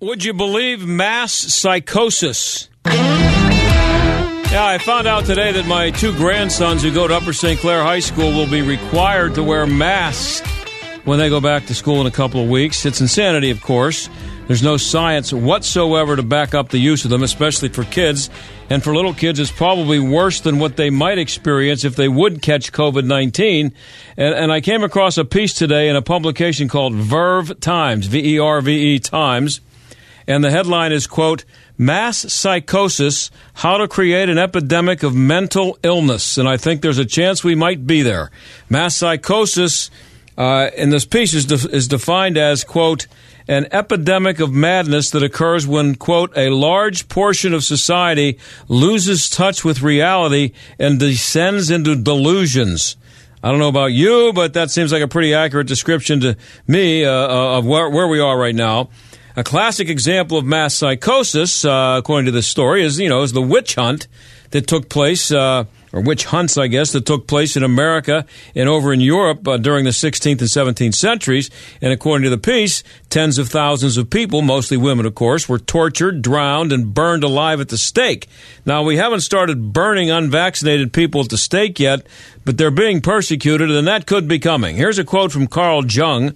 Would you believe mass psychosis? Yeah, I found out today that my two grandsons who go to Upper St. Clair High School will be required to wear masks when they go back to school in a couple of weeks. It's insanity, of course. There's no science whatsoever to back up the use of them, especially for kids. And for little kids, it's probably worse than what they might experience if they would catch COVID 19. And, and, I came across a piece today in a publication called Verve Times, V E R V E Times. And the headline is, quote, Mass Psychosis How to Create an Epidemic of Mental Illness. And I think there's a chance we might be there. Mass psychosis uh, in this piece is, de- is defined as, quote, an epidemic of madness that occurs when, quote, a large portion of society loses touch with reality and descends into delusions. I don't know about you, but that seems like a pretty accurate description to me uh, uh of where, where, we are right now. A classic example of mass psychosis, uh, according to this story, is you know is the witch hunt that took place uh, or witch hunts, I guess, that took place in America and over in Europe uh, during the 16th and 17th centuries. And according to the piece, tens of thousands of people, mostly women, of course, were tortured, drowned, and burned alive at the stake. Now, we haven't started burning unvaccinated people at the stake yet, but they're being persecuted, and that could be coming. Here's a quote from Carl Jung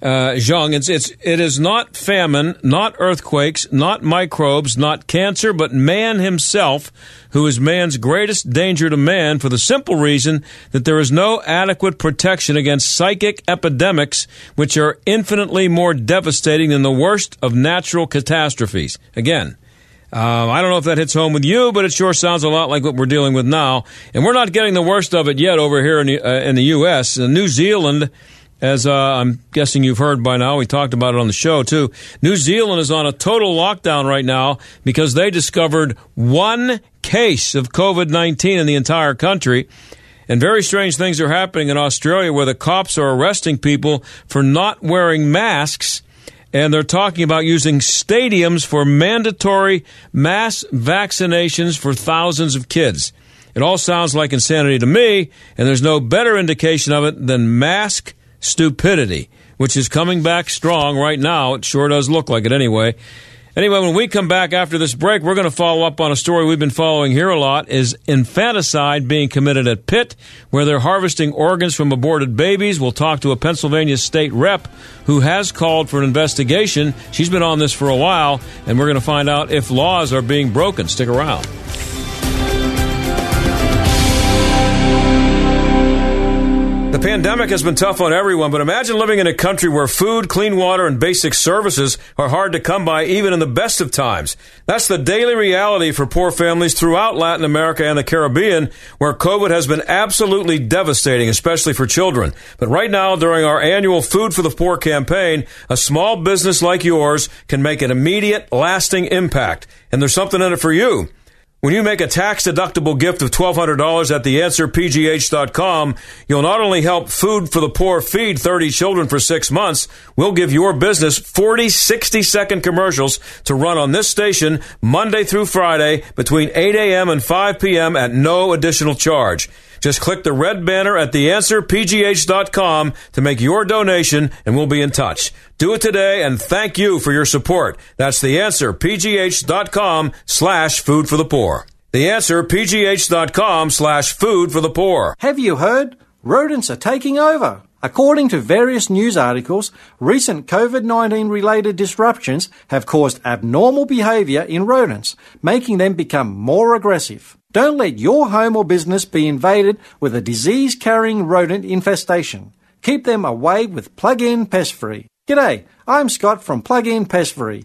uh, Zhang, it's, it's, it is not famine, not earthquakes, not microbes, not cancer, but man himself who is man's greatest danger to man for the simple reason that there is no adequate protection against psychic epidemics, which are infinitely more devastating than the worst of natural catastrophes. Again, uh, I don't know if that hits home with you, but it sure sounds a lot like what we're dealing with now. And we're not getting the worst of it yet over here in the, uh, in the U.S. New Zealand as uh, I'm guessing you've heard by now, we talked about it on the show too. New Zealand is on a total lockdown right now because they discovered one case of COVID 19 in the entire country. And very strange things are happening in Australia where the cops are arresting people for not wearing masks. And they're talking about using stadiums for mandatory mass vaccinations for thousands of kids. It all sounds like insanity to me, and there's no better indication of it than mask stupidity, which is coming back strong right now. It sure does look like it anyway. Anyway, when we come back after this break, we're going to follow up on a story we've been following here a lot is infanticide being committed at Pitt, where they're harvesting organs from aborted babies. We'll talk to a Pennsylvania state rep who has called for an investigation. She's been on this for a while, and we're going to find out if laws are being broken. Stick around. The pandemic has been tough on everyone, but imagine living in a country where food, clean water, and basic services are hard to come by even in the best of times. That's the daily reality for poor families throughout Latin America and the Caribbean, where COVID has been absolutely devastating, especially for children. But right now, during our annual Food for the Poor campaign, a small business like yours can make an immediate, lasting impact. And there's something in it for you. When you make a tax deductible gift of $1,200 at theanswerpgh.com, you'll not only help Food for the Poor feed 30 children for six months, we'll give your business 40 60 second commercials to run on this station Monday through Friday between 8 a.m. and 5 p.m. at no additional charge. Just click the red banner at theanswerpgh.com to make your donation and we'll be in touch. Do it today and thank you for your support. That's theanswerpgh.com slash food for the poor. Theanswerpgh.com slash food for the poor. Have you heard? Rodents are taking over. According to various news articles, recent COVID 19 related disruptions have caused abnormal behavior in rodents, making them become more aggressive. Don't let your home or business be invaded with a disease carrying rodent infestation. Keep them away with Plug In Pest Free. G'day, I'm Scott from Plug In Pest Free.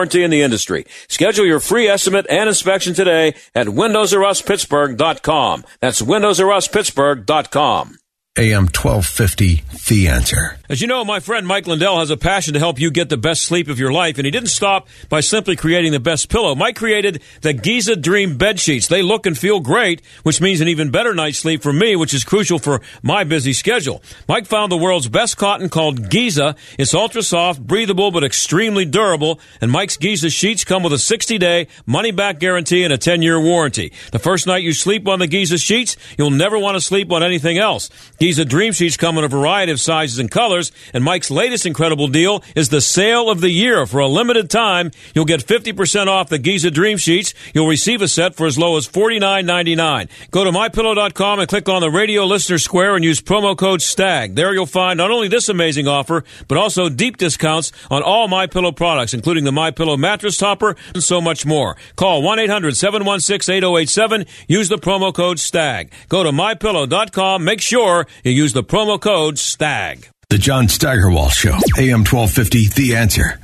in the industry. Schedule your free estimate and inspection today at windowsruspittsburgh.com. That's windowsruspittsburgh.com. AM 1250, The Answer. As you know, my friend Mike Lindell has a passion to help you get the best sleep of your life, and he didn't stop by simply creating the best pillow. Mike created the Giza Dream bed sheets. They look and feel great, which means an even better night's sleep for me, which is crucial for my busy schedule. Mike found the world's best cotton called Giza. It's ultra soft, breathable, but extremely durable, and Mike's Giza sheets come with a 60-day money-back guarantee and a 10-year warranty. The first night you sleep on the Giza sheets, you'll never want to sleep on anything else. Giza Dream Sheets come in a variety of sizes and colors, and Mike's latest incredible deal is the sale of the year. For a limited time, you'll get 50% off the Giza Dream Sheets. You'll receive a set for as low as $49.99. Go to mypillow.com and click on the radio listener square and use promo code STAG. There you'll find not only this amazing offer, but also deep discounts on all My Pillow products, including the My Pillow mattress topper and so much more. Call 1-800-716-8087. Use the promo code STAG. Go to mypillow.com. Make sure you use the promo code STAG. The John Steigerwald Show, AM 1250, The Answer.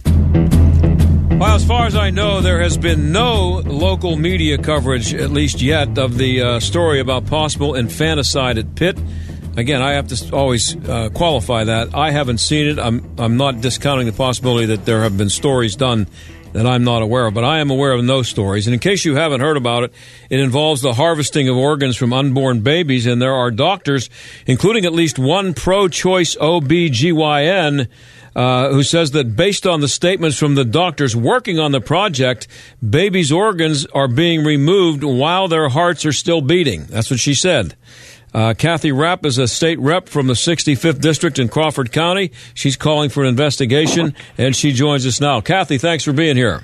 Well, as far as I know, there has been no local media coverage, at least yet, of the uh, story about possible infanticide at Pitt. Again, I have to always uh, qualify that. I haven't seen it. I'm, I'm not discounting the possibility that there have been stories done that I'm not aware of, but I am aware of no stories. And in case you haven't heard about it, it involves the harvesting of organs from unborn babies, and there are doctors, including at least one pro choice OBGYN, uh, who says that based on the statements from the doctors working on the project, babies' organs are being removed while their hearts are still beating. That's what she said. Uh, Kathy Rapp is a state rep from the 65th District in Crawford County. She's calling for an investigation, and she joins us now. Kathy, thanks for being here.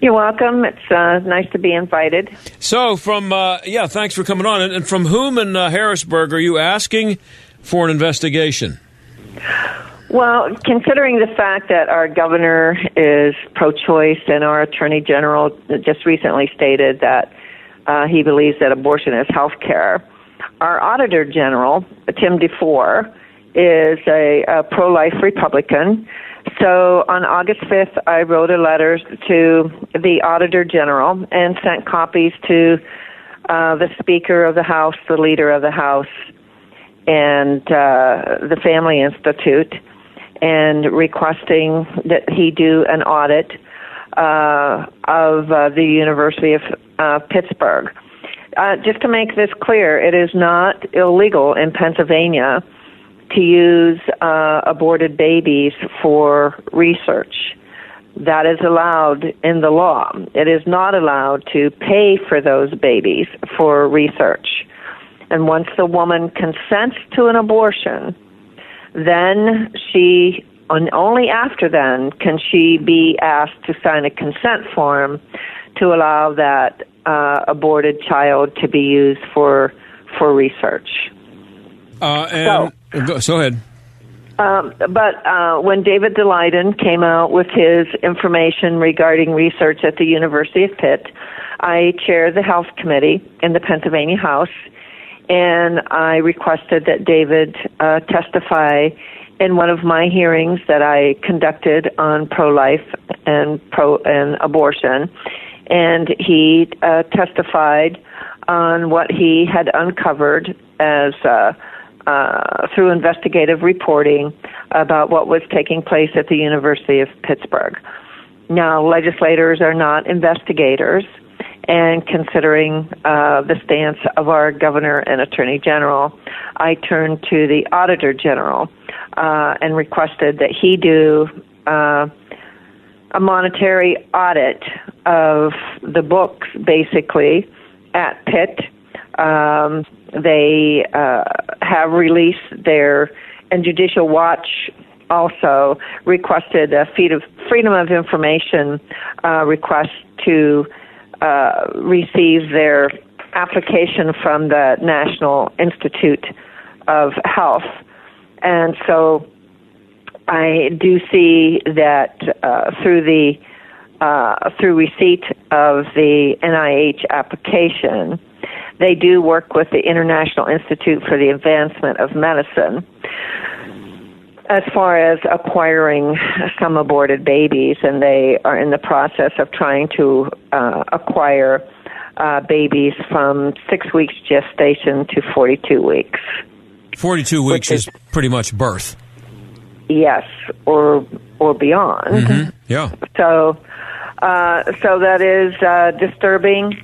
You're welcome. It's uh, nice to be invited. So, from, uh, yeah, thanks for coming on. And, and from whom in uh, Harrisburg are you asking for an investigation? Well, considering the fact that our governor is pro choice and our attorney general just recently stated that uh, he believes that abortion is health care our Auditor General, Tim DeFoor, is a, a pro life Republican. So on August 5th, I wrote a letter to the Auditor General and sent copies to uh, the Speaker of the House, the Leader of the House, and uh, the Family Institute, and requesting that he do an audit uh, of uh, the University of uh, Pittsburgh uh, just to make this clear, it is not illegal in Pennsylvania to use uh, aborted babies for research. That is allowed in the law. It is not allowed to pay for those babies for research. And once the woman consents to an abortion, then she, and only after then, can she be asked to sign a consent form to allow that uh, aborted child to be used for for research. Uh, and so, go, so ahead. Um, but uh, when David Daleiden came out with his information regarding research at the University of Pitt, I chair the health committee in the Pennsylvania House, and I requested that David uh, testify in one of my hearings that I conducted on pro-life and pro and abortion, and he uh, testified on what he had uncovered as uh, uh, through investigative reporting about what was taking place at the University of Pittsburgh. Now, legislators are not investigators, and considering uh, the stance of our governor and attorney general, I turned to the auditor general uh, and requested that he do uh, a monetary audit of the books, basically, at Pitt. Um, they uh, have released their, and Judicial Watch also requested a freedom of information uh, request to uh, receive their application from the National Institute of Health. And so I do see that uh, through the uh, through receipt of the NIH application, they do work with the International Institute for the Advancement of Medicine as far as acquiring some aborted babies, and they are in the process of trying to uh, acquire uh, babies from six weeks gestation to 42 weeks. 42 weeks is, is, pretty much birth. Yes, or or beyond. Mm-hmm. Yeah. So, uh, so that is uh, disturbing,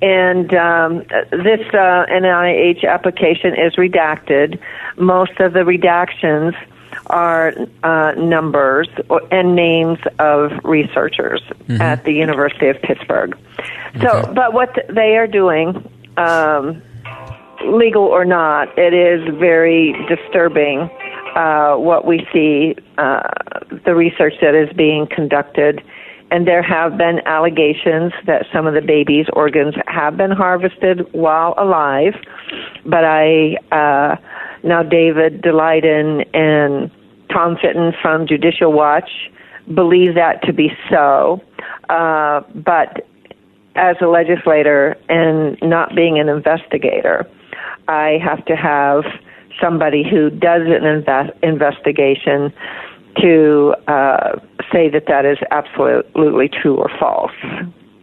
and um, this uh, NIH application is redacted. Most of the redactions are uh, numbers and names of researchers mm-hmm. at the University of Pittsburgh. So, okay. but what they are doing, um, legal or not, it is very disturbing uh, what we see, uh, the research that is being conducted. And there have been allegations that some of the baby's organs have been harvested while alive. But I, uh, now David Daleiden and Tom Fitton from Judicial Watch believe that to be so. Uh, but as a legislator and not being an investigator, I have to have somebody who does an invest- investigation to uh, say that that is absolutely true or false.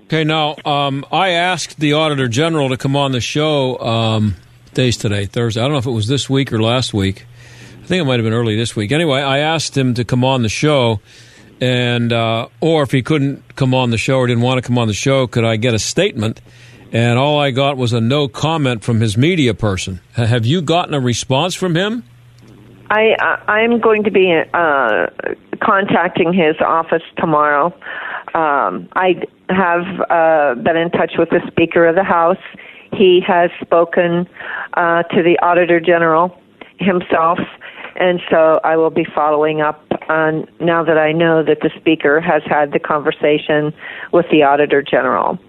Okay, now um, I asked the Auditor General to come on the show. Um, days today, Thursday. I don't know if it was this week or last week. I think it might have been early this week. Anyway, I asked him to come on the show, and uh, or if he couldn't come on the show or didn't want to come on the show, could I get a statement? And all I got was a no comment from his media person. Have you gotten a response from him? I I'm going to be uh, contacting his office tomorrow. Um, I have uh, been in touch with the Speaker of the House. He has spoken uh, to the Auditor General himself, and so I will be following up on now that I know that the Speaker has had the conversation with the Auditor General.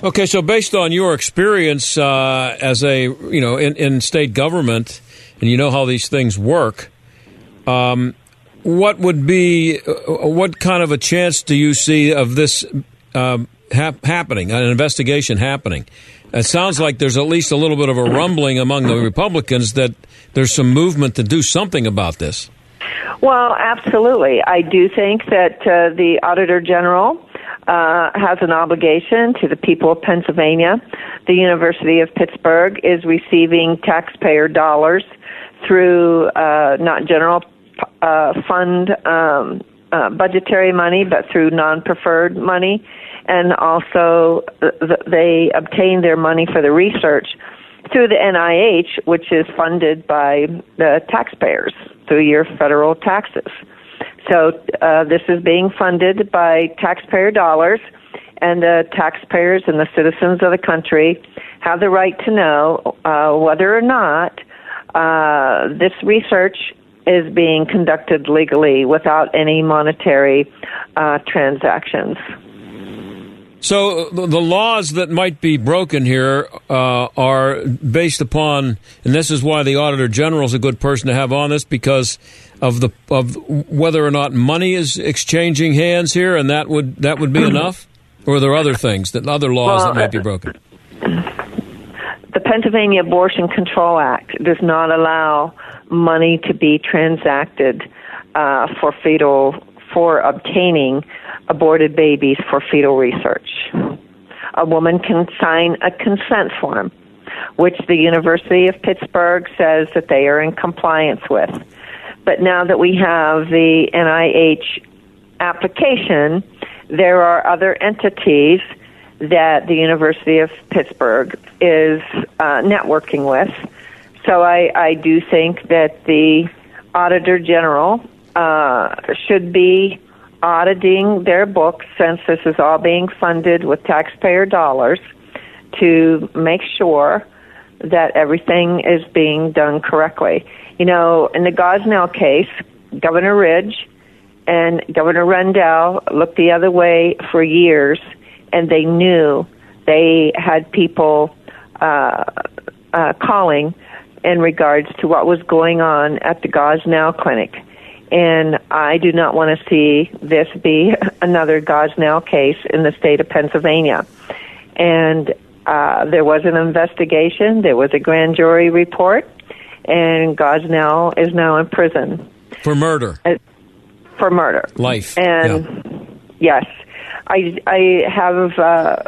Okay, so based on your experience uh, as a you know in, in, state government, and you know how these things work, um, what would be uh, what kind of a chance do you see of this um, hap- happening, an investigation happening? It sounds like there's at least a little bit of a rumbling among the Republicans that there's some movement to do something about this. Well, absolutely. I do think that uh, the Auditor General uh, has an obligation to the people of Pennsylvania. The University of Pittsburgh is receiving taxpayer dollars through uh, not general uh, fund um, uh, budgetary money, but through non-preferred money, and also th- they obtain their money for the research through the NIH, which is funded by the taxpayers through your federal taxes. So uh, this is being funded by taxpayer dollars, and the taxpayers and the citizens of the country have the right to know uh, whether or not uh, this research is being conducted legally without any monetary uh, transactions. So the laws that might be broken here uh, are based upon, and this is why the auditor general is a good person to have on this because of the of whether or not money is exchanging hands here, and that would that would be enough, or are there other things that other laws well, that might be broken? The Pennsylvania Abortion Control Act does not allow money to be transacted uh, for fetal for obtaining aborted babies for fetal research. A woman can sign a consent form, which the University of Pittsburgh says that they are in compliance with. But now that we have the NIH application, there are other entities that the University of Pittsburgh is uh, networking with. So I, I do think that the Auditor General uh, should be auditing their books since this is all being funded with taxpayer dollars to make sure that everything is being done correctly. You know, in the Gosnell case, Governor Ridge and Governor Rendell looked the other way for years, and they knew they had people uh, uh, calling in regards to what was going on at the Gosnell clinic and I do not want to see this be another Gosnell case in the state of Pennsylvania. And uh, there was an investigation, there was a grand jury report, and Gosnell is now in prison for murder. Uh, for murder, life, and yeah. yes, I I have. Uh,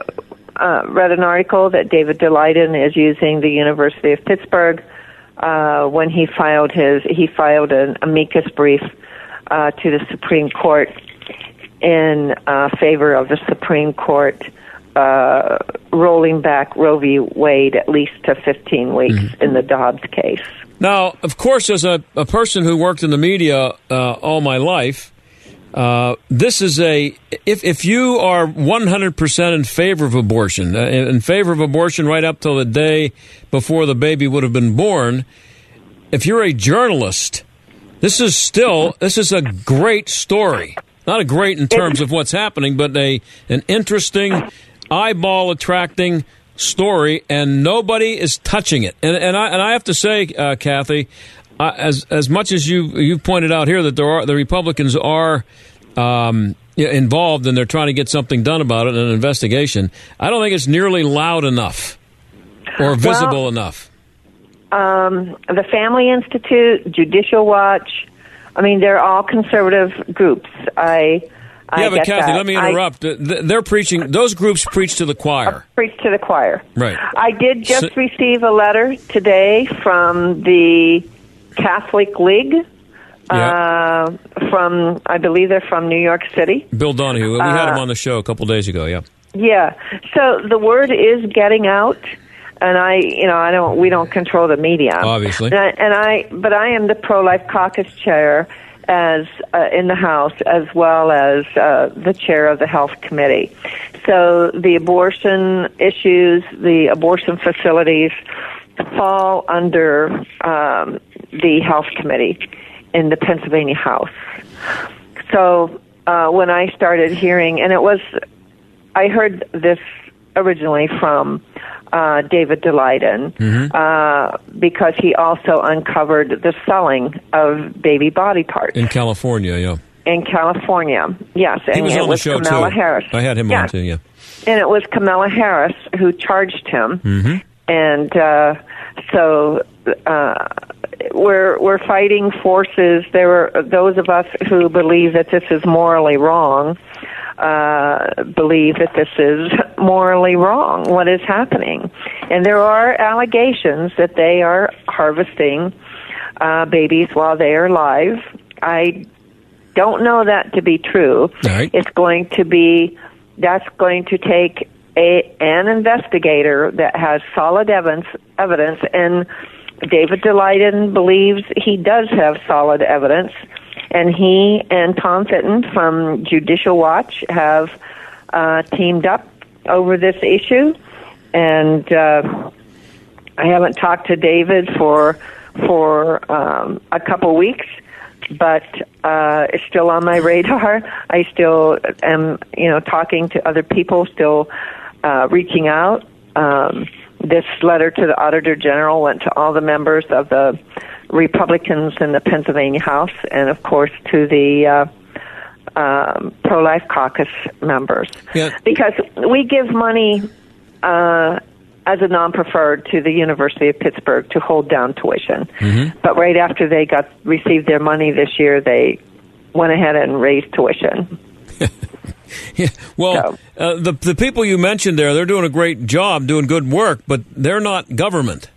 uh, read an article that David Daleiden is using the University of Pittsburgh uh, when he filed his he filed an amicus brief uh, to the Supreme Court in uh, favor of the Supreme Court uh, rolling back Roe v. Wade at least to 15 weeks mm-hmm. in the Dobbs case. Now, of course, as a, a person who worked in the media uh, all my life, uh, this is a if if you are 100% in favor of abortion, uh, in favor of abortion right up till the day before the baby would have been born, if you're a journalist, this is still this is a great story. Not a great in terms of what's happening, but a an interesting, eyeball attracting story, and nobody is touching it. And, and I and I have to say, uh, Kathy, uh, as as much as you you pointed out here that there are the Republicans are um, involved and they're trying to get something done about it in an investigation. I don't think it's nearly loud enough or visible well, enough. Um, the Family Institute, Judicial Watch. I mean, they're all conservative groups. I. I yeah, but Kathy, that. let me interrupt. I, they're preaching; those groups preach to the choir. Preach to the choir. Right. I did just so, receive a letter today from the Catholic League. Yeah. Uh, from I believe they're from New York City. Bill Donohue. We uh, had him uh, on the show a couple days ago. Yeah. Yeah. So the word is getting out, and I, you know, I don't. We don't control the media, obviously. And I, and I but I am the pro-life caucus chair as uh, in the House as well as uh, the chair of the Health Committee. So the abortion issues, the abortion facilities fall under um, the Health Committee in the Pennsylvania House. So uh, when I started hearing, and it was, I heard this originally from uh, David Daleiden mm-hmm. uh, because he also uncovered the selling of baby body parts in California. Yeah. In California, yes, and he was it on was the show Kamala too. Harris. I had him yeah. on too. Yeah, and it was Kamala Harris who charged him, mm-hmm. and uh, so uh, we're we're fighting forces. There are those of us who believe that this is morally wrong. Uh, believe that this is morally wrong. What is happening? And there are allegations that they are harvesting uh, babies while they are alive. I don't know that to be true. Right. It's going to be that's going to take a an investigator that has solid evidence evidence and David Daleiden believes he does have solid evidence, and he and Tom Fitton from Judicial Watch have uh, teamed up over this issue. And uh, I haven't talked to David for for um, a couple weeks, but uh, it's still on my radar. I still am, you know, talking to other people, still uh, reaching out. Um, this letter to the Auditor General went to all the members of the Republicans in the Pennsylvania House, and of course to the uh, um, pro-life caucus members, Yeah. because we give money uh, as a non-preferred to the University of Pittsburgh to hold down tuition. But right after they got received their money this year, they went ahead and raised tuition. Yeah, well, uh, the the people you mentioned there, they're doing a great job, doing good work, but they're not government.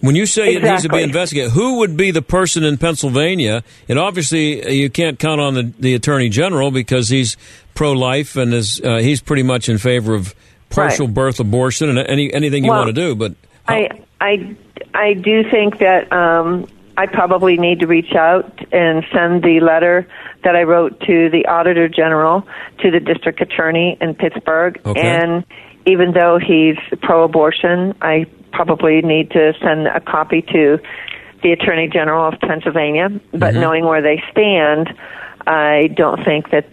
When you say it needs to be investigated, who would be the person in Pennsylvania? And obviously, uh, you can't count on the, the attorney general because he's pro-life and is uh, he's pretty much in favor of partial Right. birth abortion and any anything you Well, want to do. But I I I do think that um, I probably need to reach out and send the letter that I wrote to the Auditor General, to the District Attorney in Pittsburgh, Okay. and even though he's pro-abortion, I probably need to send a copy to the Attorney General of Pennsylvania. But Mm-hmm. knowing where they stand, I don't think that.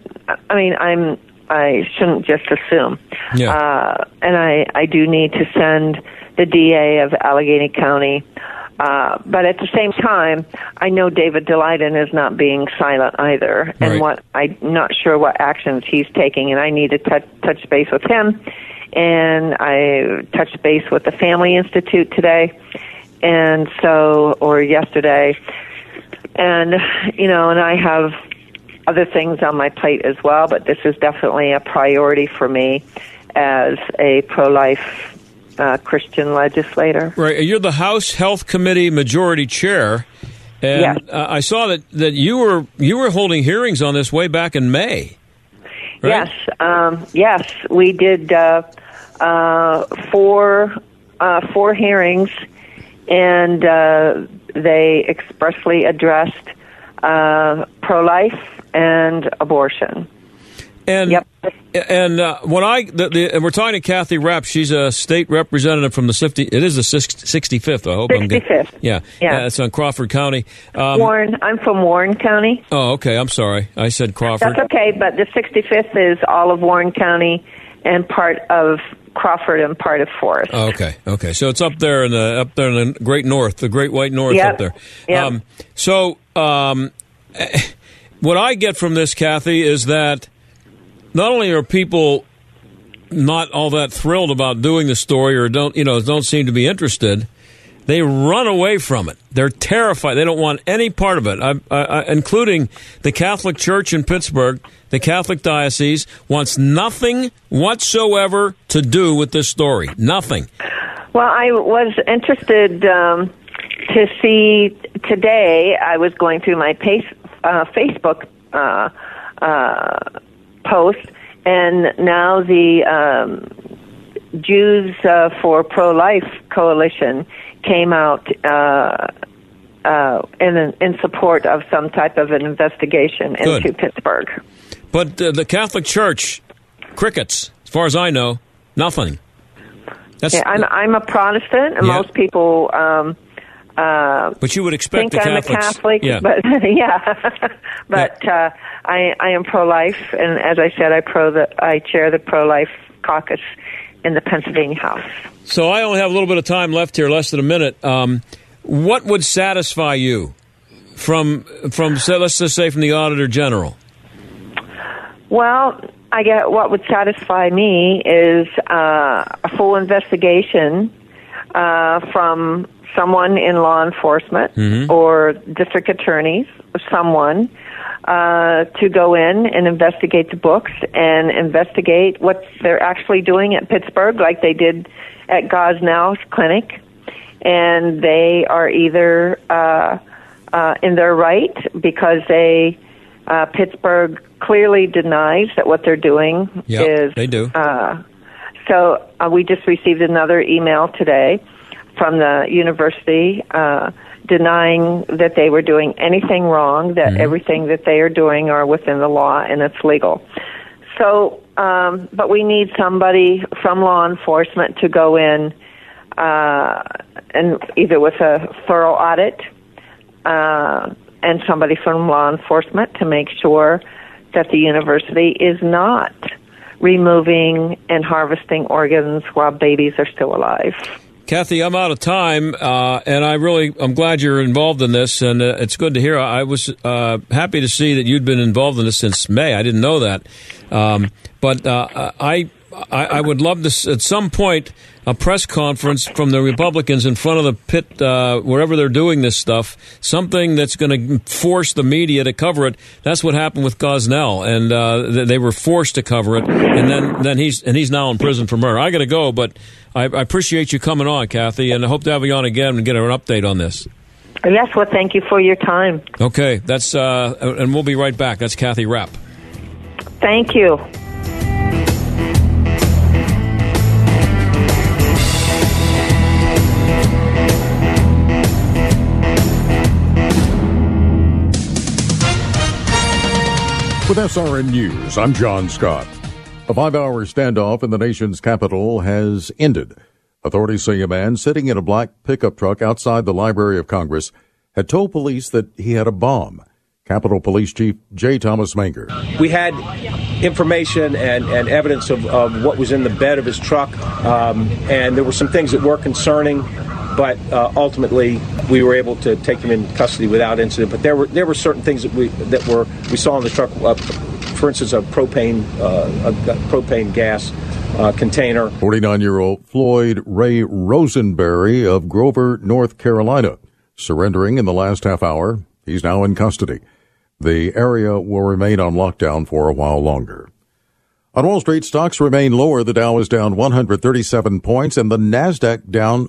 I mean, I'm. I shouldn't just assume. Yeah. Uh, and I, I do need to send the DA of Allegheny County. Uh, but at the same time, I know David Daleiden is not being silent either, and Right. what I'm not sure what actions he's taking, and I need to touch touch base with him. And I touched base with the Family Institute today, and so or yesterday, and you know, and I have other things on my plate as well, but this is definitely a priority for me as a pro-life uh, Christian legislator. Right, you're the House Health Committee Majority Chair, and Yes. uh, I saw that, that you were you were holding hearings on this way back in May. Right? Yes, um, yes, we did uh, uh, four uh, four hearings, and uh, they expressly addressed uh, pro-life and abortion. And Yep. and uh, when I the, the, and we're talking to Kathy Rapp, she's a state representative from the 50. It is the sixty fifth. I hope I'm good. 65th. Yeah, Yeah. Uh, it's on Crawford County. Um, Warren, I'm from Warren County. oh, okay. I'm sorry. I said Crawford. That's okay, but the 65th is all of Warren County and part of Crawford and part of Forest. Oh, okay, okay. So it's up there in the up there in the Great North, the Great White North Yep. up there. Yep. so um, eh, what I get from this, Kathy, is that not only are people not all that thrilled about doing the story or don't you know don't seem to be interested, they run away from it. They're terrified. They don't want any part of it, I, I, I, including the Catholic Church in Pittsburgh. The Catholic diocese wants nothing whatsoever to do with this story. Nothing. Well, I was interested um, to see today. I was going through my pace, uh, Facebook uh, uh, post, and now the um, Jews uh, for Pro Life Coalition came out. Uh, uh, in in support of some type of an investigation Good. into Pittsburgh. But uh, the Catholic Church, crickets, as far as I know, nothing. That's, Yeah, I'm I'm a Protestant, and Yeah. most people um, uh, but you would expect think the I'm Catholics. a Catholic, yeah. but yeah, but uh, I I am pro-life, and as I said, I pro the I chair the pro-life caucus in the Pennsylvania House. so I only have a little bit of time left here, less than a minute. Um, what would satisfy you from from say, let's just say from the Auditor General? Well, I get what would satisfy me is uh, a full investigation uh, from someone in law enforcement or district attorneys, someone uh, to go in and investigate the books and investigate what they're actually doing at Pittsburgh, like they did at Gosnell's clinic, and they are either uh, uh, in their right because they uh, Pittsburgh clearly denies that what they're doing Yep, is they do. uh, so uh, we just received another email today from the university uh, denying that they were doing anything wrong, that everything that they are doing are within the law and it's legal. So, um, but we need somebody from law enforcement to go in uh, and either with a thorough audit uh, and somebody from law enforcement to make sure that the university is not removing and harvesting organs while babies are still alive. Kathy, I'm out of time, uh, and I really I'm glad you're involved in this, and uh, it's good to hear. I was uh, happy to see that you'd been involved in this since May. I didn't know that, um, but uh, I, I, I would love to at some point a press conference from the Republicans in front of the pit uh, wherever they're doing this stuff. Something that's going to force the media to cover it. That's what happened with Gosnell, and uh, they were forced to cover it. And then, then he's and he's now in prison for murder. I got to go, but I, I appreciate you coming on, Kathy, and I hope to have you on again and get an update on this. Yes, well, thank you for your time. Okay, that's uh, and we'll be right back. That's Kathy Rapp. Thank you. With SRN News, I'm John Scott. A five hour standoff in the nation's capital has ended. Authorities say a man sitting in a black pickup truck outside the Library of Congress had told police that he had a bomb. Capitol Police Chief J. Thomas Manger. We had information and, and evidence of, of what was in the bed of his truck, um, and there were some things that were concerning but uh, ultimately we were able to take him in custody without incident. But there were there were certain things that we that were we saw in the truck. Uh, for instance, a propane uh, a propane gas uh, container. 49 year old Floyd Ray Rosenberry of Grover, North Carolina, surrendering in the last half hour. He's now in custody. The area will remain on lockdown for a while longer. On Wall Street, stocks remain lower. The Dow is down 137 points and the NASDAQ down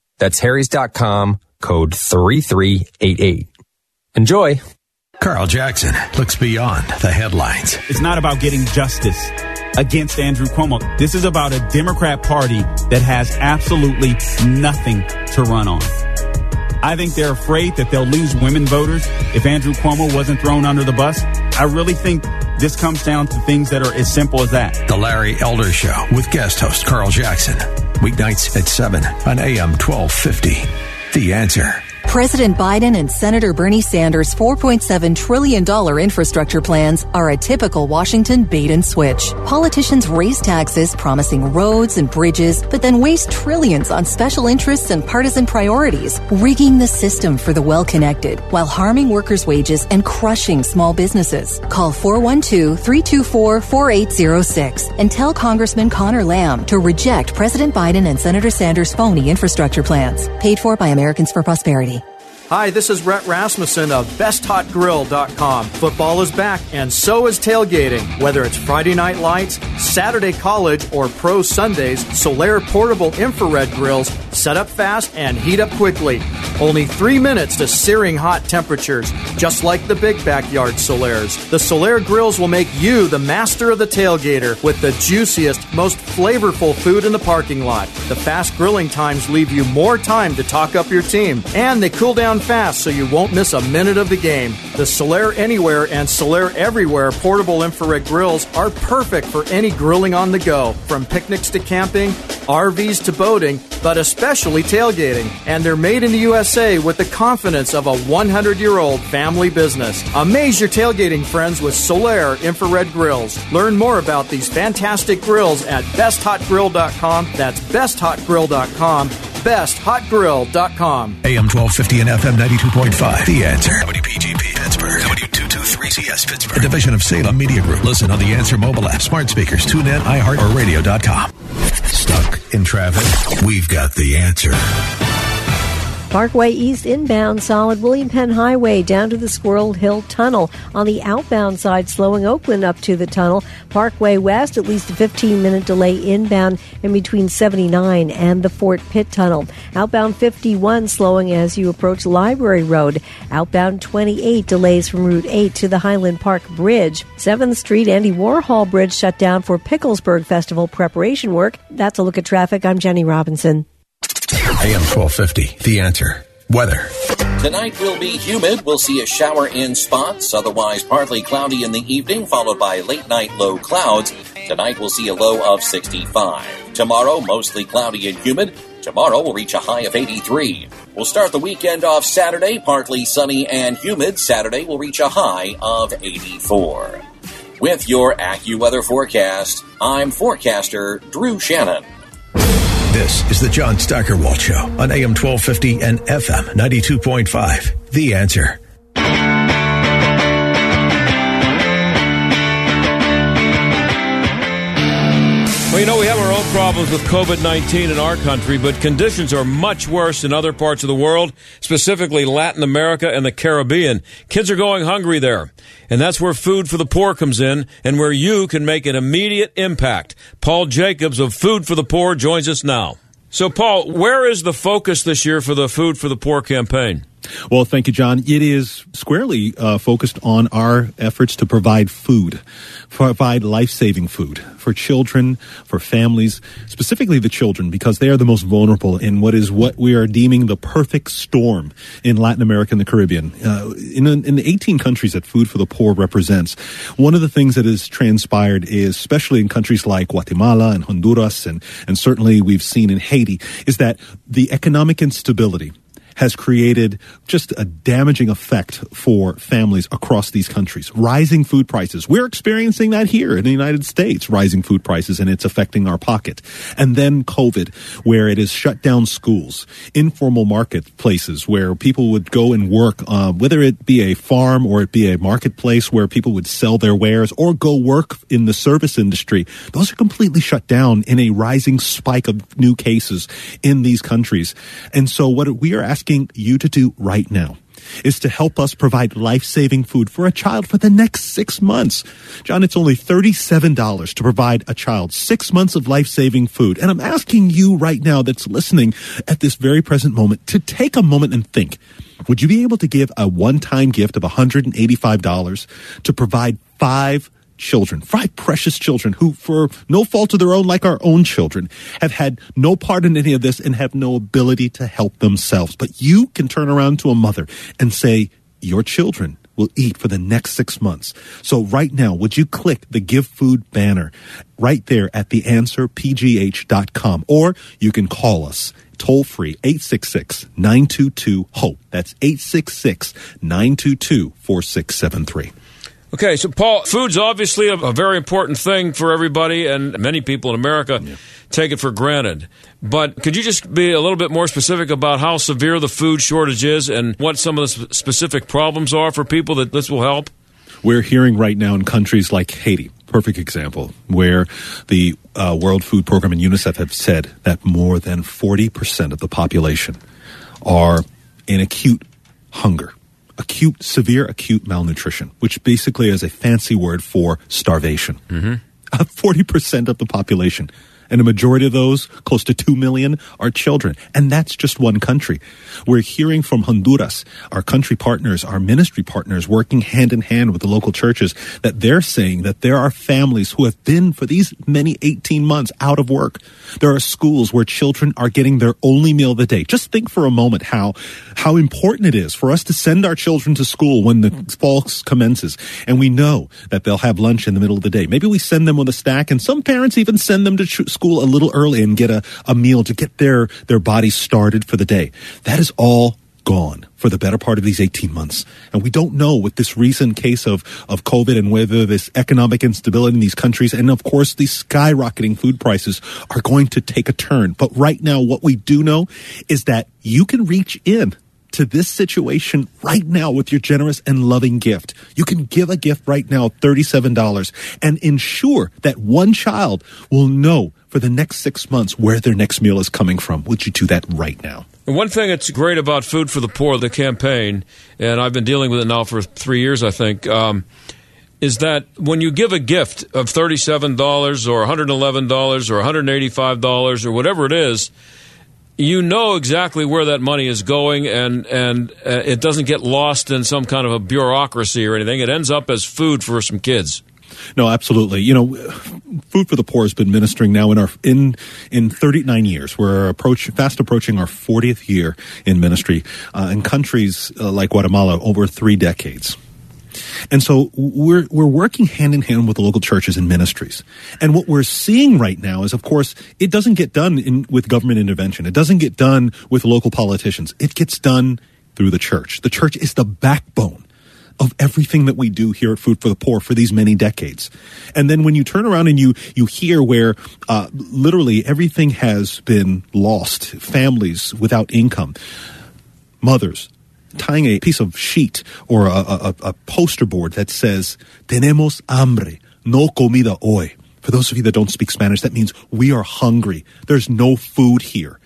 That's harrys.com, code 3388. Enjoy. Carl Jackson looks beyond the headlines. It's not about getting justice against Andrew Cuomo. This is about a Democrat Party that has absolutely nothing to run on. I think they're afraid that they'll lose women voters if Andrew Cuomo wasn't thrown under the bus. I really think this comes down to things that are as simple as that. The Larry Elder Show with guest host Carl Jackson. Weeknights at 7 on AM 1250. The answer. President Biden and Senator Bernie Sanders' $4.7 trillion infrastructure plans are a typical Washington bait and switch. Politicians raise taxes, promising roads and bridges, but then waste trillions on special interests and partisan priorities, rigging the system for the well connected while harming workers' wages and crushing small businesses. Call 412 324 4806 and tell Congressman Conor Lamb to reject President Biden and Senator Sanders' phony infrastructure plans. Paid for by Americans for Prosperity. Hi, this is Rhett Rasmussen of BestHotGrill.com. Football is back, and so is tailgating. Whether it's Friday Night Lights, Saturday College, or Pro Sundays, Solaire portable infrared grills set up fast and heat up quickly. Only three minutes to searing hot temperatures, just like the big backyard Solaires. The Solaire grills will make you the master of the tailgater with the juiciest, most flavorful food in the parking lot. The fast grilling times leave you more time to talk up your team, and they cool down fast so you won't miss a minute of the game. The Solaire Anywhere and Solaire Everywhere portable infrared grills are perfect for any grilling on the go, from picnics to camping, RVs to boating, but especially tailgating. And they're made in the USA with the confidence of a 100 year old family business. Amaze your tailgating friends with Solaire infrared grills. Learn more about these fantastic grills at besthotgrill.com. That's besthotgrill.com besthotgrill.com. AM 1250 and FM 92.5. The answer. WPGP Pittsburgh. W223. 3CS Pittsburgh, a division of Salem Media Group. Listen on the Answer mobile app, smart speakers, tune in, iHeart, or radio.com. Stuck in traffic? We've got the answer. Parkway East inbound solid William Penn Highway down to the Squirrel Hill Tunnel. On the outbound side, slowing Oakland up to the tunnel. Parkway West, at least a 15 minute delay inbound in between 79 and the Fort Pitt Tunnel. Outbound 51 slowing as you approach Library Road. Outbound 28 delays from Route 8 to the Highland Park Bridge. 7th Street Andy Warhol Bridge shut down for Picklesburgh Festival preparation work. That's a look at traffic. I'm Jenny Robinson. AM 1250, The Answer. Weather. Tonight will be humid. We'll see a shower in spots, otherwise partly cloudy in the evening, followed by late night low clouds. Tonight we'll see a low of 65. Tomorrow, mostly cloudy and humid. Tomorrow we'll reach a high of 83. We'll start the weekend off Saturday, partly sunny and humid. Saturday will reach a high of 84. With your AccuWeather forecast, I'm forecaster Drew Shannon. This is the John Steigerwald Show on AM 1250 and FM 92.5. The Answer. Well, you know, we have our own problems with COVID 19 in our country, but conditions are much worse in other parts of the world, specifically Latin America and the Caribbean. Kids are going hungry there. And that's where Food for the Poor comes in and where you can make an immediate impact. Paul Jacobs of Food for the Poor joins us now. So, Paul, where is the focus this year for the Food for the Poor campaign? Well, thank you, John. It is squarely uh, focused on our efforts to provide food, provide life saving food for children, for families, specifically the children, because they are the most vulnerable in what is what we are deeming the perfect storm in Latin America and the Caribbean. Uh, in, in the 18 countries that Food for the Poor represents, one of the things that has transpired is, especially in countries like Guatemala and Honduras, and, and certainly we've seen in Haiti, is that the economic instability has created just a damaging effect for families across these countries. Rising food prices. We're experiencing that here in the United States, rising food prices, and it's affecting our pocket. And then COVID, where it has shut down schools, informal marketplaces where people would go and work, uh, whether it be a farm or it be a marketplace where people would sell their wares or go work in the service industry. Those are completely shut down in a rising spike of new cases in these countries. And so what we are asking asking you to do right now is to help us provide life saving food for a child for the next six months. John, it's only $37 to provide a child six months of life saving food. And I'm asking you right now that's listening at this very present moment to take a moment and think. Would you be able to give a one time gift of $185 to provide five children, five precious children who, for no fault of their own, like our own children, have had no part in any of this and have no ability to help themselves. But you can turn around to a mother and say, Your children will eat for the next six months. So right now, would you click the Give Food banner right there at theanswerpgh.com or you can call us toll free 866 922 HOPE. That's 866 922 4673. Okay, so Paul, food's obviously a, a, very important thing for everybody, and many people in America yeah. take it for granted. But could you just be a little bit more specific about how severe the food shortage is and what some of the sp- specific problems are for people that this will help? We're hearing right now in countries like Haiti, perfect example, where the uh, World Food Program and UNICEF have said that more than 40% of the population are in acute hunger acute, severe acute malnutrition, which basically is a fancy word for starvation. Mm-hmm. 40% of the population and a majority of those, close to 2 million, are children. And that's just one country. We're hearing from Honduras, our country partners, our ministry partners, working hand in hand with the local churches, that they're saying that there are families who have been for these many 18 months out of work. There are schools where children are getting their only meal of the day. Just think for a moment how, how important it is for us to send our children to school when the fall commences. And we know that they'll have lunch in the middle of the day. Maybe we send them with a stack and some parents even send them to school school a little early and get a, a meal to get their, their bodies started for the day. That is all gone for the better part of these 18 months. And we don't know with this recent case of, of COVID and whether this economic instability in these countries and of course these skyrocketing food prices are going to take a turn. But right now, what we do know is that you can reach in to this situation right now with your generous and loving gift. You can give a gift right now, $37, and ensure that one child will know for the next six months where their next meal is coming from. Would you do that right now? One thing that's great about Food for the Poor, the campaign, and I've been dealing with it now for three years, I think, um, is that when you give a gift of $37 or $111 or $185 or whatever it is, you know exactly where that money is going and, and uh, it doesn't get lost in some kind of a bureaucracy or anything. It ends up as food for some kids. No, absolutely. You know, Food for the Poor has been ministering now in our in in 39 years. We're approach fast approaching our 40th year in ministry uh, in countries uh, like Guatemala over three decades. And so we're we're working hand in hand with the local churches and ministries. And what we're seeing right now is, of course, it doesn't get done in, with government intervention. It doesn't get done with local politicians. It gets done through the church. The church is the backbone of everything that we do here at Food for the Poor for these many decades. And then when you turn around and you you hear where uh, literally everything has been lost, families without income, mothers tying a piece of sheet or a, a, a poster board that says "Tenemos hambre, no comida hoy." For those of you that don't speak Spanish, that means we are hungry. There's no food here.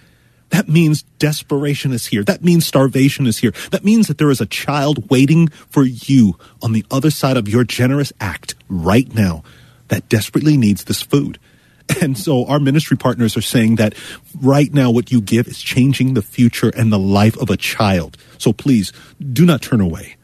That means desperation is here. That means starvation is here. That means that there is a child waiting for you on the other side of your generous act right now that desperately needs this food. And so our ministry partners are saying that right now what you give is changing the future and the life of a child. So please do not turn away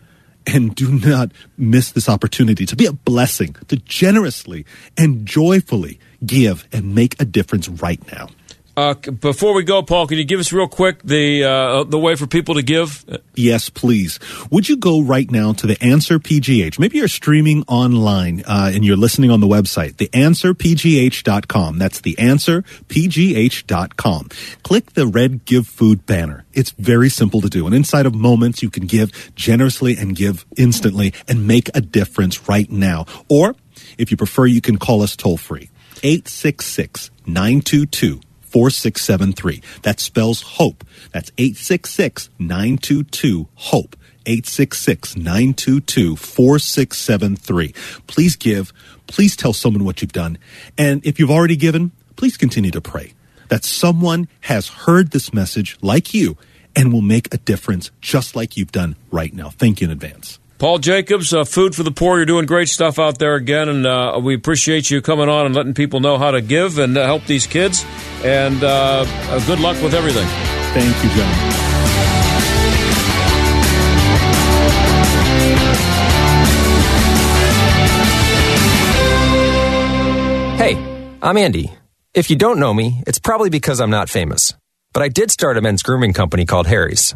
and do not miss this opportunity to be a blessing, to generously and joyfully give and make a difference right now. Uh, before we go, Paul, can you give us real quick the uh, the way for people to give? Yes, please. Would you go right now to the Answer PGH? Maybe you're streaming online uh, and you're listening on the website, theanswerpgh.com. That's theanswerpgh.com. Click the red Give Food banner. It's very simple to do. And inside of moments, you can give generously and give instantly and make a difference right now. Or if you prefer, you can call us toll free. 866 922 4673. That spells HOPE. That's 866 922 HOPE. 866 922 4673. Please give. Please tell someone what you've done. And if you've already given, please continue to pray that someone has heard this message like you and will make a difference just like you've done right now. Thank you in advance. Paul Jacobs, uh, Food for the Poor. You're doing great stuff out there again, and uh, we appreciate you coming on and letting people know how to give and uh, help these kids. And uh, uh, good luck with everything. Thank you, John. Hey, I'm Andy. If you don't know me, it's probably because I'm not famous. But I did start a men's grooming company called Harry's.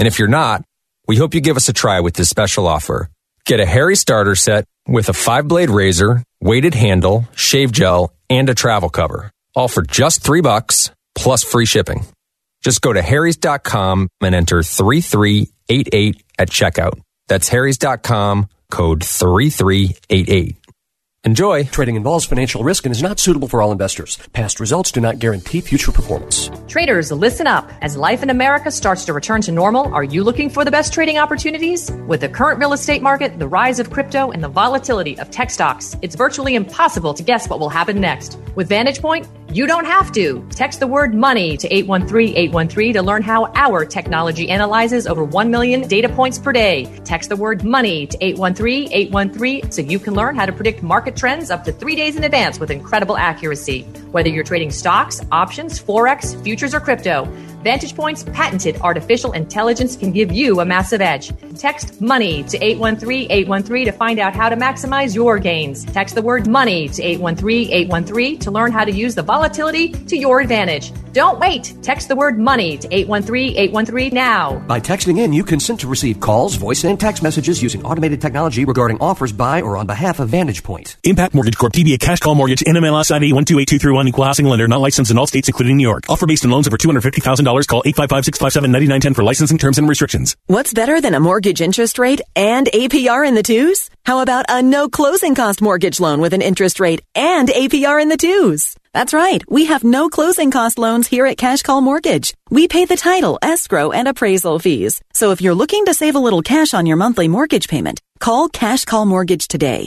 And if you're not, we hope you give us a try with this special offer. Get a Harry starter set with a five blade razor, weighted handle, shave gel, and a travel cover. All for just three bucks plus free shipping. Just go to harrys.com and enter 3388 at checkout. That's harrys.com code 3388. Enjoy. Trading involves financial risk and is not suitable for all investors. Past results do not guarantee future performance. Traders, listen up. As life in America starts to return to normal, are you looking for the best trading opportunities? With the current real estate market, the rise of crypto, and the volatility of tech stocks, it's virtually impossible to guess what will happen next. With Vantage Point, you don't have to. Text the word money to 813-813 to learn how our technology analyzes over 1 million data points per day. Text the word money to 813-813 so you can learn how to predict market trends up to three days in advance with incredible accuracy. Whether you're trading stocks, options, Forex, futures, or crypto, Vantage Point's patented artificial intelligence can give you a massive edge. Text money to 813 813 to find out how to maximize your gains. Text the word money to 813 813 to learn how to use the volatility to your advantage. Don't wait. Text the word money to 813 813 now. By texting in, you consent to receive calls, voice, and text messages using automated technology regarding offers by or on behalf of Vantage Point. Impact Mortgage Corp. DBA Cash Call Mortgage. NMLS ID 128231. Equal housing lender. Not licensed in all states, including New York. Offer based on loans over $250,000. Call 855-657-9910 for licensing terms and restrictions. What's better than a mortgage interest rate and APR in the twos? How about a no closing cost mortgage loan with an interest rate and APR in the twos? That's right. We have no closing cost loans here at Cash Call Mortgage. We pay the title, escrow, and appraisal fees. So if you're looking to save a little cash on your monthly mortgage payment, call Cash Call Mortgage today.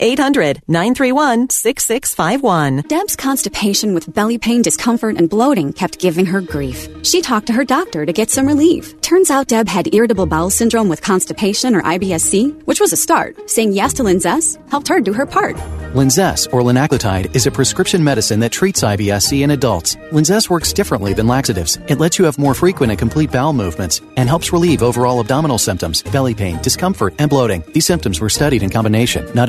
800 931 6651. Deb's constipation with belly pain, discomfort, and bloating kept giving her grief. She talked to her doctor to get some relief. Turns out Deb had irritable bowel syndrome with constipation or IBS-C, which was a start. Saying yes to Linzess helped her do her part. Linzess, or linaclotide, is a prescription medicine that treats IBS-C in adults. Linzess works differently than laxatives. It lets you have more frequent and complete bowel movements and helps relieve overall abdominal symptoms, belly pain, discomfort, and bloating. These symptoms were studied in combination, not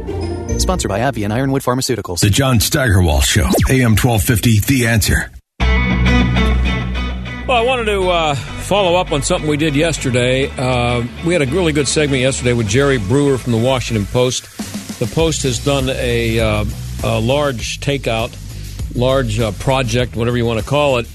Sponsored by AbbVie and Ironwood Pharmaceuticals. The John Steigerwald Show, AM 1250, The Answer. Well, I wanted to uh, follow up on something we did yesterday. Uh, we had a really good segment yesterday with Jerry Brewer from the Washington Post. The Post has done a, uh, a large takeout, large uh, project, whatever you want to call it,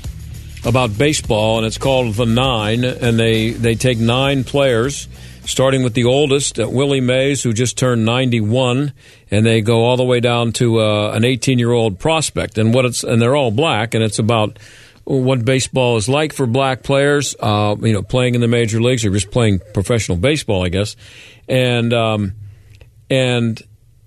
about baseball, and it's called The Nine. And they, they take nine players, starting with the oldest, uh, Willie Mays, who just turned 91, and they go all the way down to uh, an 18 year old prospect. And what it's and they're all black, and it's about what baseball is like for black players, uh, you know, playing in the major leagues or just playing professional baseball, I guess. And um, and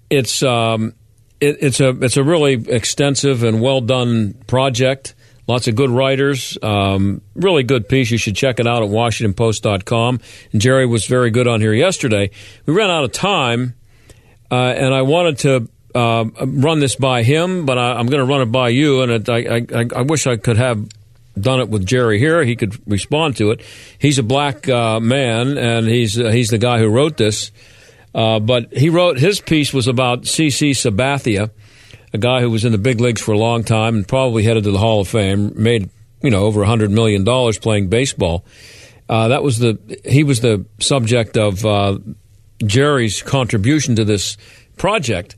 it's um, it, it's a it's a really extensive and well done project. Lots of good writers, um, really good piece. You should check it out at WashingtonPost.com. And Jerry was very good on here yesterday. We ran out of time, uh, and I wanted to uh, run this by him, but I, am going to run it by you. And it, I, I, I, wish I could have done it with Jerry here. He could respond to it. He's a black uh, man, and he's uh, he's the guy who wrote this. Uh, but he wrote his piece was about CC Sabathia, a guy who was in the big leagues for a long time and probably headed to the Hall of Fame. Made you know over hundred million dollars playing baseball. Uh, that was the he was the subject of Jerry's contribution to this project.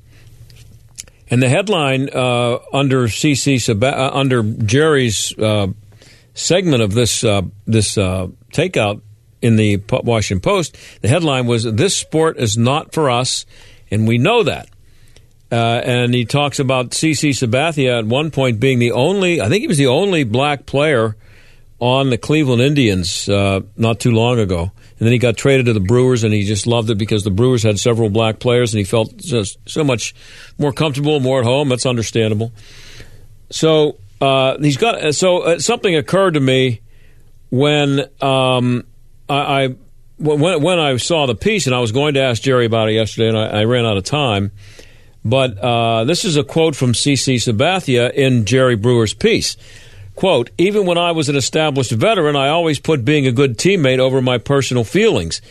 And the headline uh, under CC uh, under Jerry's uh, segment of this uh, this uh, takeout in the Washington Post, the headline was "This sport is not for us," and we know that. Uh, and he talks about CC Sabathia at one point being the only, I think he was the only black player on the Cleveland Indians not too long ago. And then he got traded to the Brewers, and he just loved it because the Brewers had several black players, and he felt just so much more comfortable, more at home. That's understandable. So uh, he's got. So uh, something occurred to me when um, I, I when when I saw the piece, and I was going to ask Jerry about it yesterday, and I, I ran out of time. But uh, this is a quote from CC Sabathia in Jerry Brewer's piece. Quote, even when I was an established veteran, I always put being a good teammate over my personal feelings.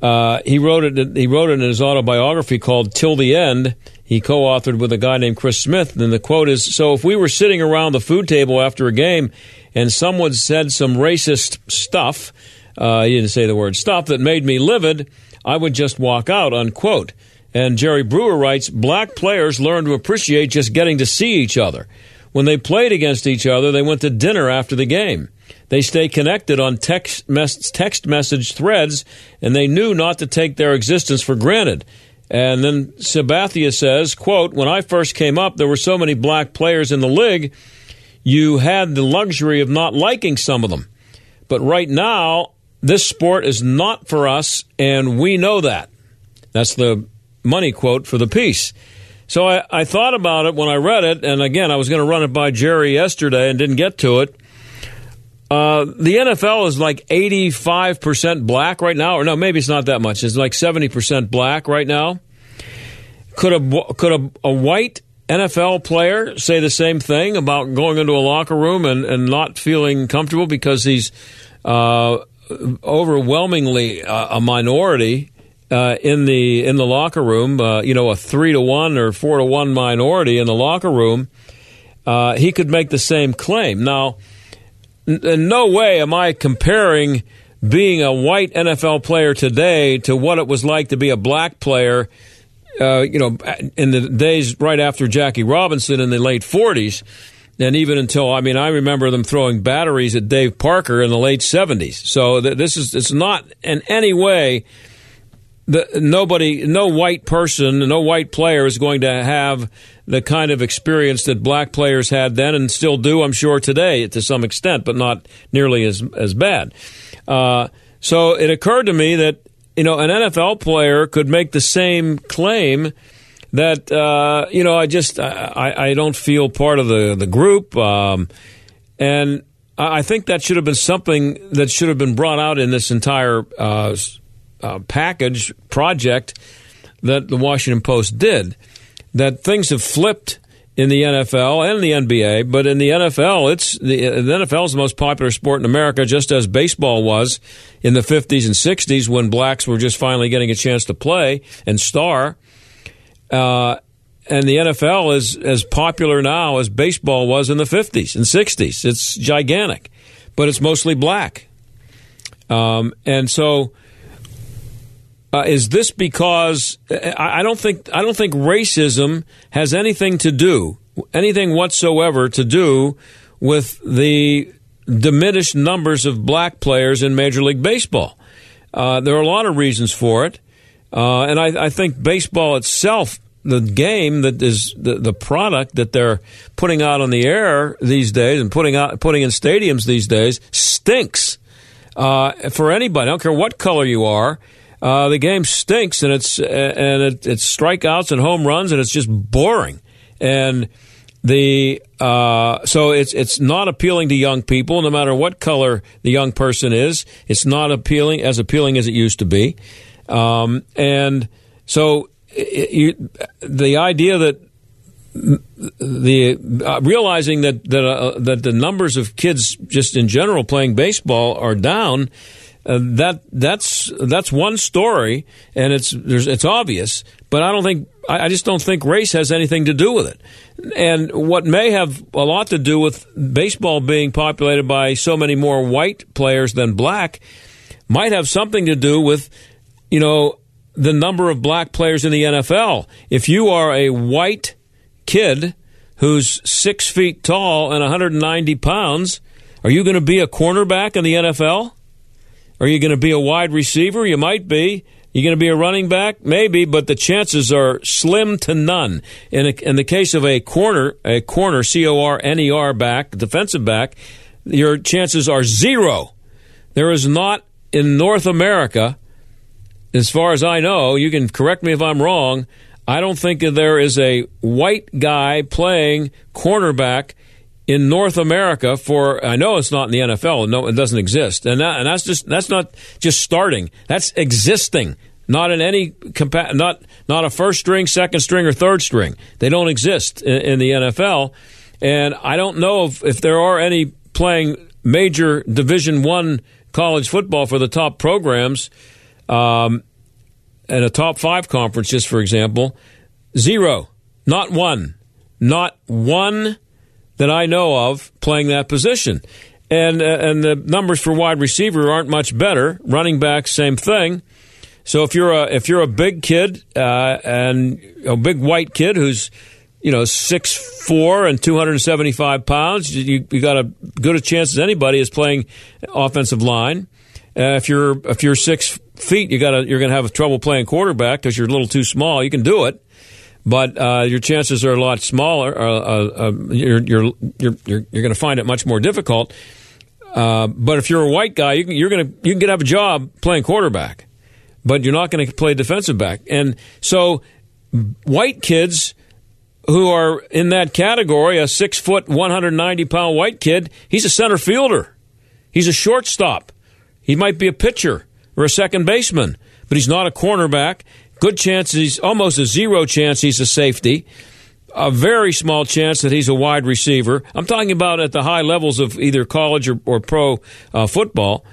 Uh, he wrote it. He wrote it in his autobiography called "Till the End." He co-authored with a guy named Chris Smith. And the quote is: "So if we were sitting around the food table after a game, and someone said some racist stuff, uh, he didn't say the word stuff that made me livid, I would just walk out, unquote. And Jerry Brewer writes, black players learn to appreciate just getting to see each other. When they played against each other, they went to dinner after the game. They stay connected on text, mes- text message threads, and they knew not to take their existence for granted. And then Sabathia says, quote, when I first came up, there were so many black players in the league, you had the luxury of not liking some of them. But right now, this sport is not for us, and we know that. That's the money quote for the piece. So I, I thought about it when I read it, and again, I was going to run it by Jerry yesterday and didn't get to it. Uh, the NFL is like 85% black right now, or no, maybe it's not that much. It's like 70% black right now. Could a could a, a white NFL player say the same thing about going into a locker room and, and not feeling comfortable because he's uh, overwhelmingly a minority uh, in the in the locker room? Uh, you know, a three to one or four to one minority in the locker room. Uh, he could make the same claim. Now, in no way am I comparing being a white NFL player today to what it was like to be a black player uh, you know, in the days right after Jackie Robinson in the late 40s, and even until I mean, I remember them throwing batteries at Dave Parker in the late 70s. So th- this is it's not in any way the nobody, no white person, no white player is going to have the kind of experience that black players had then and still do, I'm sure, today to some extent, but not nearly as as bad. Uh, so it occurred to me that you know, an NFL player could make the same claim that uh, you know I just I, I don't feel part of the the group, um, and I think that should have been something that should have been brought out in this entire uh, uh, package project that the Washington Post did. That things have flipped in the NFL and the NBA, but in the NFL, it's the, the NFL is the most popular sport in America, just as baseball was in the 50s and 60s when blacks were just finally getting a chance to play and star. Uh, and the NFL is as popular now as baseball was in the 50s and 60s. It's gigantic, but it's mostly black. Um, and so, uh, is this because I, I don't think I don't think racism has anything to do anything whatsoever to do with the diminished numbers of black players in Major League Baseball. Uh, there are a lot of reasons for it, uh, and I, I, think baseball itself, the game that is the, the product that they're putting out on the air these days and putting out putting in stadiums these days, stinks uh, for anybody. I don't care what color you are. Uh, the game stinks, and it's and it, it's strikeouts and home runs, and it's just boring. And the uh, so it's it's not appealing to young people, no matter what color the young person is. It's not appealing as appealing as it used to be, um, and so it, you, the idea that the uh, realizing that that uh, that the numbers of kids just in general playing baseball are down. Uh, that that's that's one story, and it's it's obvious. But I don't think I, I just don't think race has anything to do with it. And what may have a lot to do with baseball being populated by so many more white players than black might have something to do with, you know, the number of black players in the NFL. If you are a white kid who's six feet tall and 190 pounds, are you going to be a cornerback in the NFL? Are you going to be a wide receiver? You might be. You going to be a running back? Maybe, but the chances are slim to none. In, a, in the case of a corner, a corner, C O R N E R back, defensive back, your chances are zero. There is not in North America, as far as I know, you can correct me if I'm wrong, I don't think there is a white guy playing cornerback in North America for I know it's not in the NFL. No, it doesn't exist, and that, and that's just that's not just starting. That's existing. Not in any compa- not not a first string, second string, or third string. They don't exist in, in the NFL, and I don't know if, if there are any playing major Division One college football for the top programs, um, and a top five conference, just for example. Zero, not one, not one that I know of playing that position. And, uh, and the numbers for wide receiver aren't much better. Running back, same thing. So if you're a if you're a big kid uh, and a big white kid who's you know six four and two hundred and seventy five pounds, you, you got a good a chance as anybody is playing offensive line. Uh, if you're if you're six feet, you got you're going to have trouble playing quarterback because you're a little too small. You can do it, but uh, your chances are a lot smaller. Uh, uh, uh you're you're you're you're, you're going to find it much more difficult. Uh, but if you're a white guy, you can, you're going to you can get have a job playing quarterback, but you're not going to play defensive back. And so, white kids who are in that category, a six foot, 190 pound white kid, he's a center fielder, he's a shortstop, he might be a pitcher or a second baseman, but he's not a cornerback. Good chance he's almost a zero chance he's a safety. A very small chance that he's a wide receiver. I'm talking about at the high levels of either college or, or pro uh, football.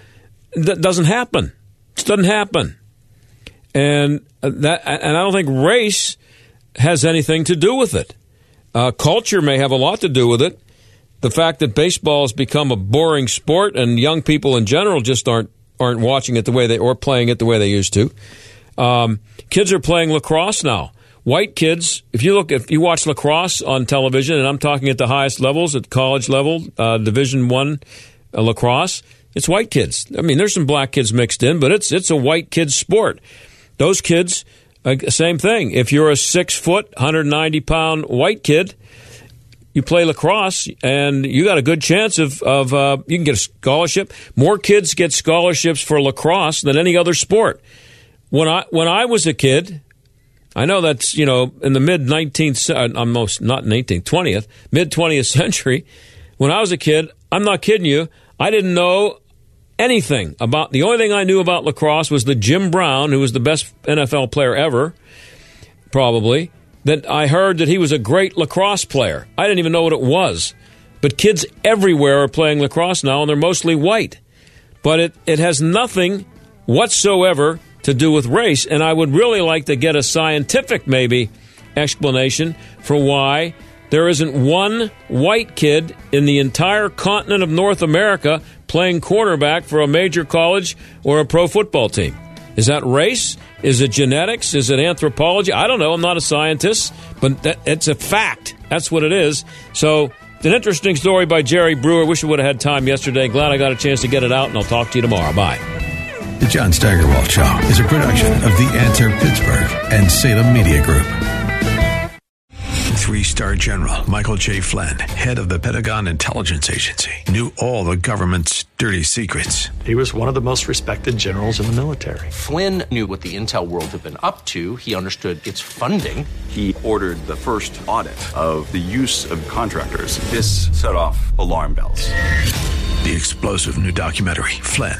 That doesn't happen. It doesn't happen. And that, and I don't think race has anything to do with it. Uh, culture may have a lot to do with it. The fact that baseball has become a boring sport and young people in general just aren't aren't watching it the way they or playing it the way they used to. Um, kids are playing lacrosse now. White kids, if you look, if you watch lacrosse on television, and I'm talking at the highest levels, at college level, uh, Division One uh, lacrosse, it's white kids. I mean, there's some black kids mixed in, but it's it's a white kids sport. Those kids, uh, same thing. If you're a six foot, 190 pound white kid, you play lacrosse and you got a good chance of, of uh, you can get a scholarship. More kids get scholarships for lacrosse than any other sport. When I when I was a kid, I know that's you know in the mid nineteenth, uh, almost not nineteenth, twentieth, mid twentieth century. When I was a kid, I'm not kidding you. I didn't know anything about. The only thing I knew about lacrosse was the Jim Brown, who was the best NFL player ever, probably that I heard that he was a great lacrosse player. I didn't even know what it was. But kids everywhere are playing lacrosse now, and they're mostly white. But it, it has nothing whatsoever to do with race. And I would really like to get a scientific, maybe, explanation for why there isn't one white kid in the entire continent of North America playing quarterback for a major college or a pro football team. Is that race? Is it genetics? Is it anthropology? I don't know. I'm not a scientist, but that, it's a fact. That's what it is. So it's an interesting story by Jerry Brewer. Wish I would have had time yesterday. Glad I got a chance to get it out, and I'll talk to you tomorrow. Bye. The John Steigerwald Show is a production of The Answer Pittsburgh and Salem Media Group. Three star general Michael J. Flynn, head of the Pentagon Intelligence Agency, knew all the government's dirty secrets. He was one of the most respected generals in the military. Flynn knew what the intel world had been up to, he understood its funding. He ordered the first audit of the use of contractors. This set off alarm bells. The explosive new documentary, Flynn,